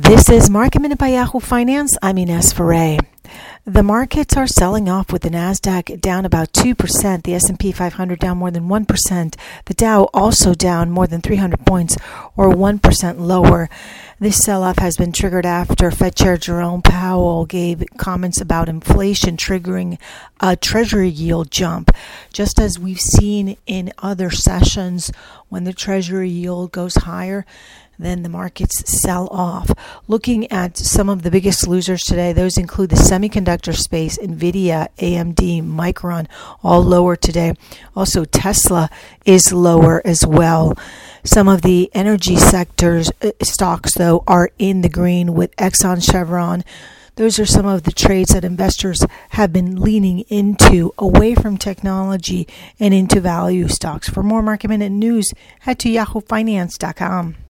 This is Market Minute by Yahoo Finance. I'm Ines Ferre. The markets are selling off with the Nasdaq down about 2%, the S&P 500 down more than 1%, the Dow also down more than 300 points or 1% lower. This sell-off has been triggered after Fed Chair Jerome Powell gave comments about inflation triggering a treasury yield jump, just as we've seen in other sessions when the treasury yield goes higher then the markets sell off. Looking at some of the biggest losers today, those include the semiconductor space, Nvidia, AMD, Micron, all lower today. Also, Tesla is lower as well. Some of the energy sectors uh, stocks, though, are in the green with Exxon, Chevron. Those are some of the trades that investors have been leaning into away from technology and into value stocks. For more market minute news, head to yahoofinance.com.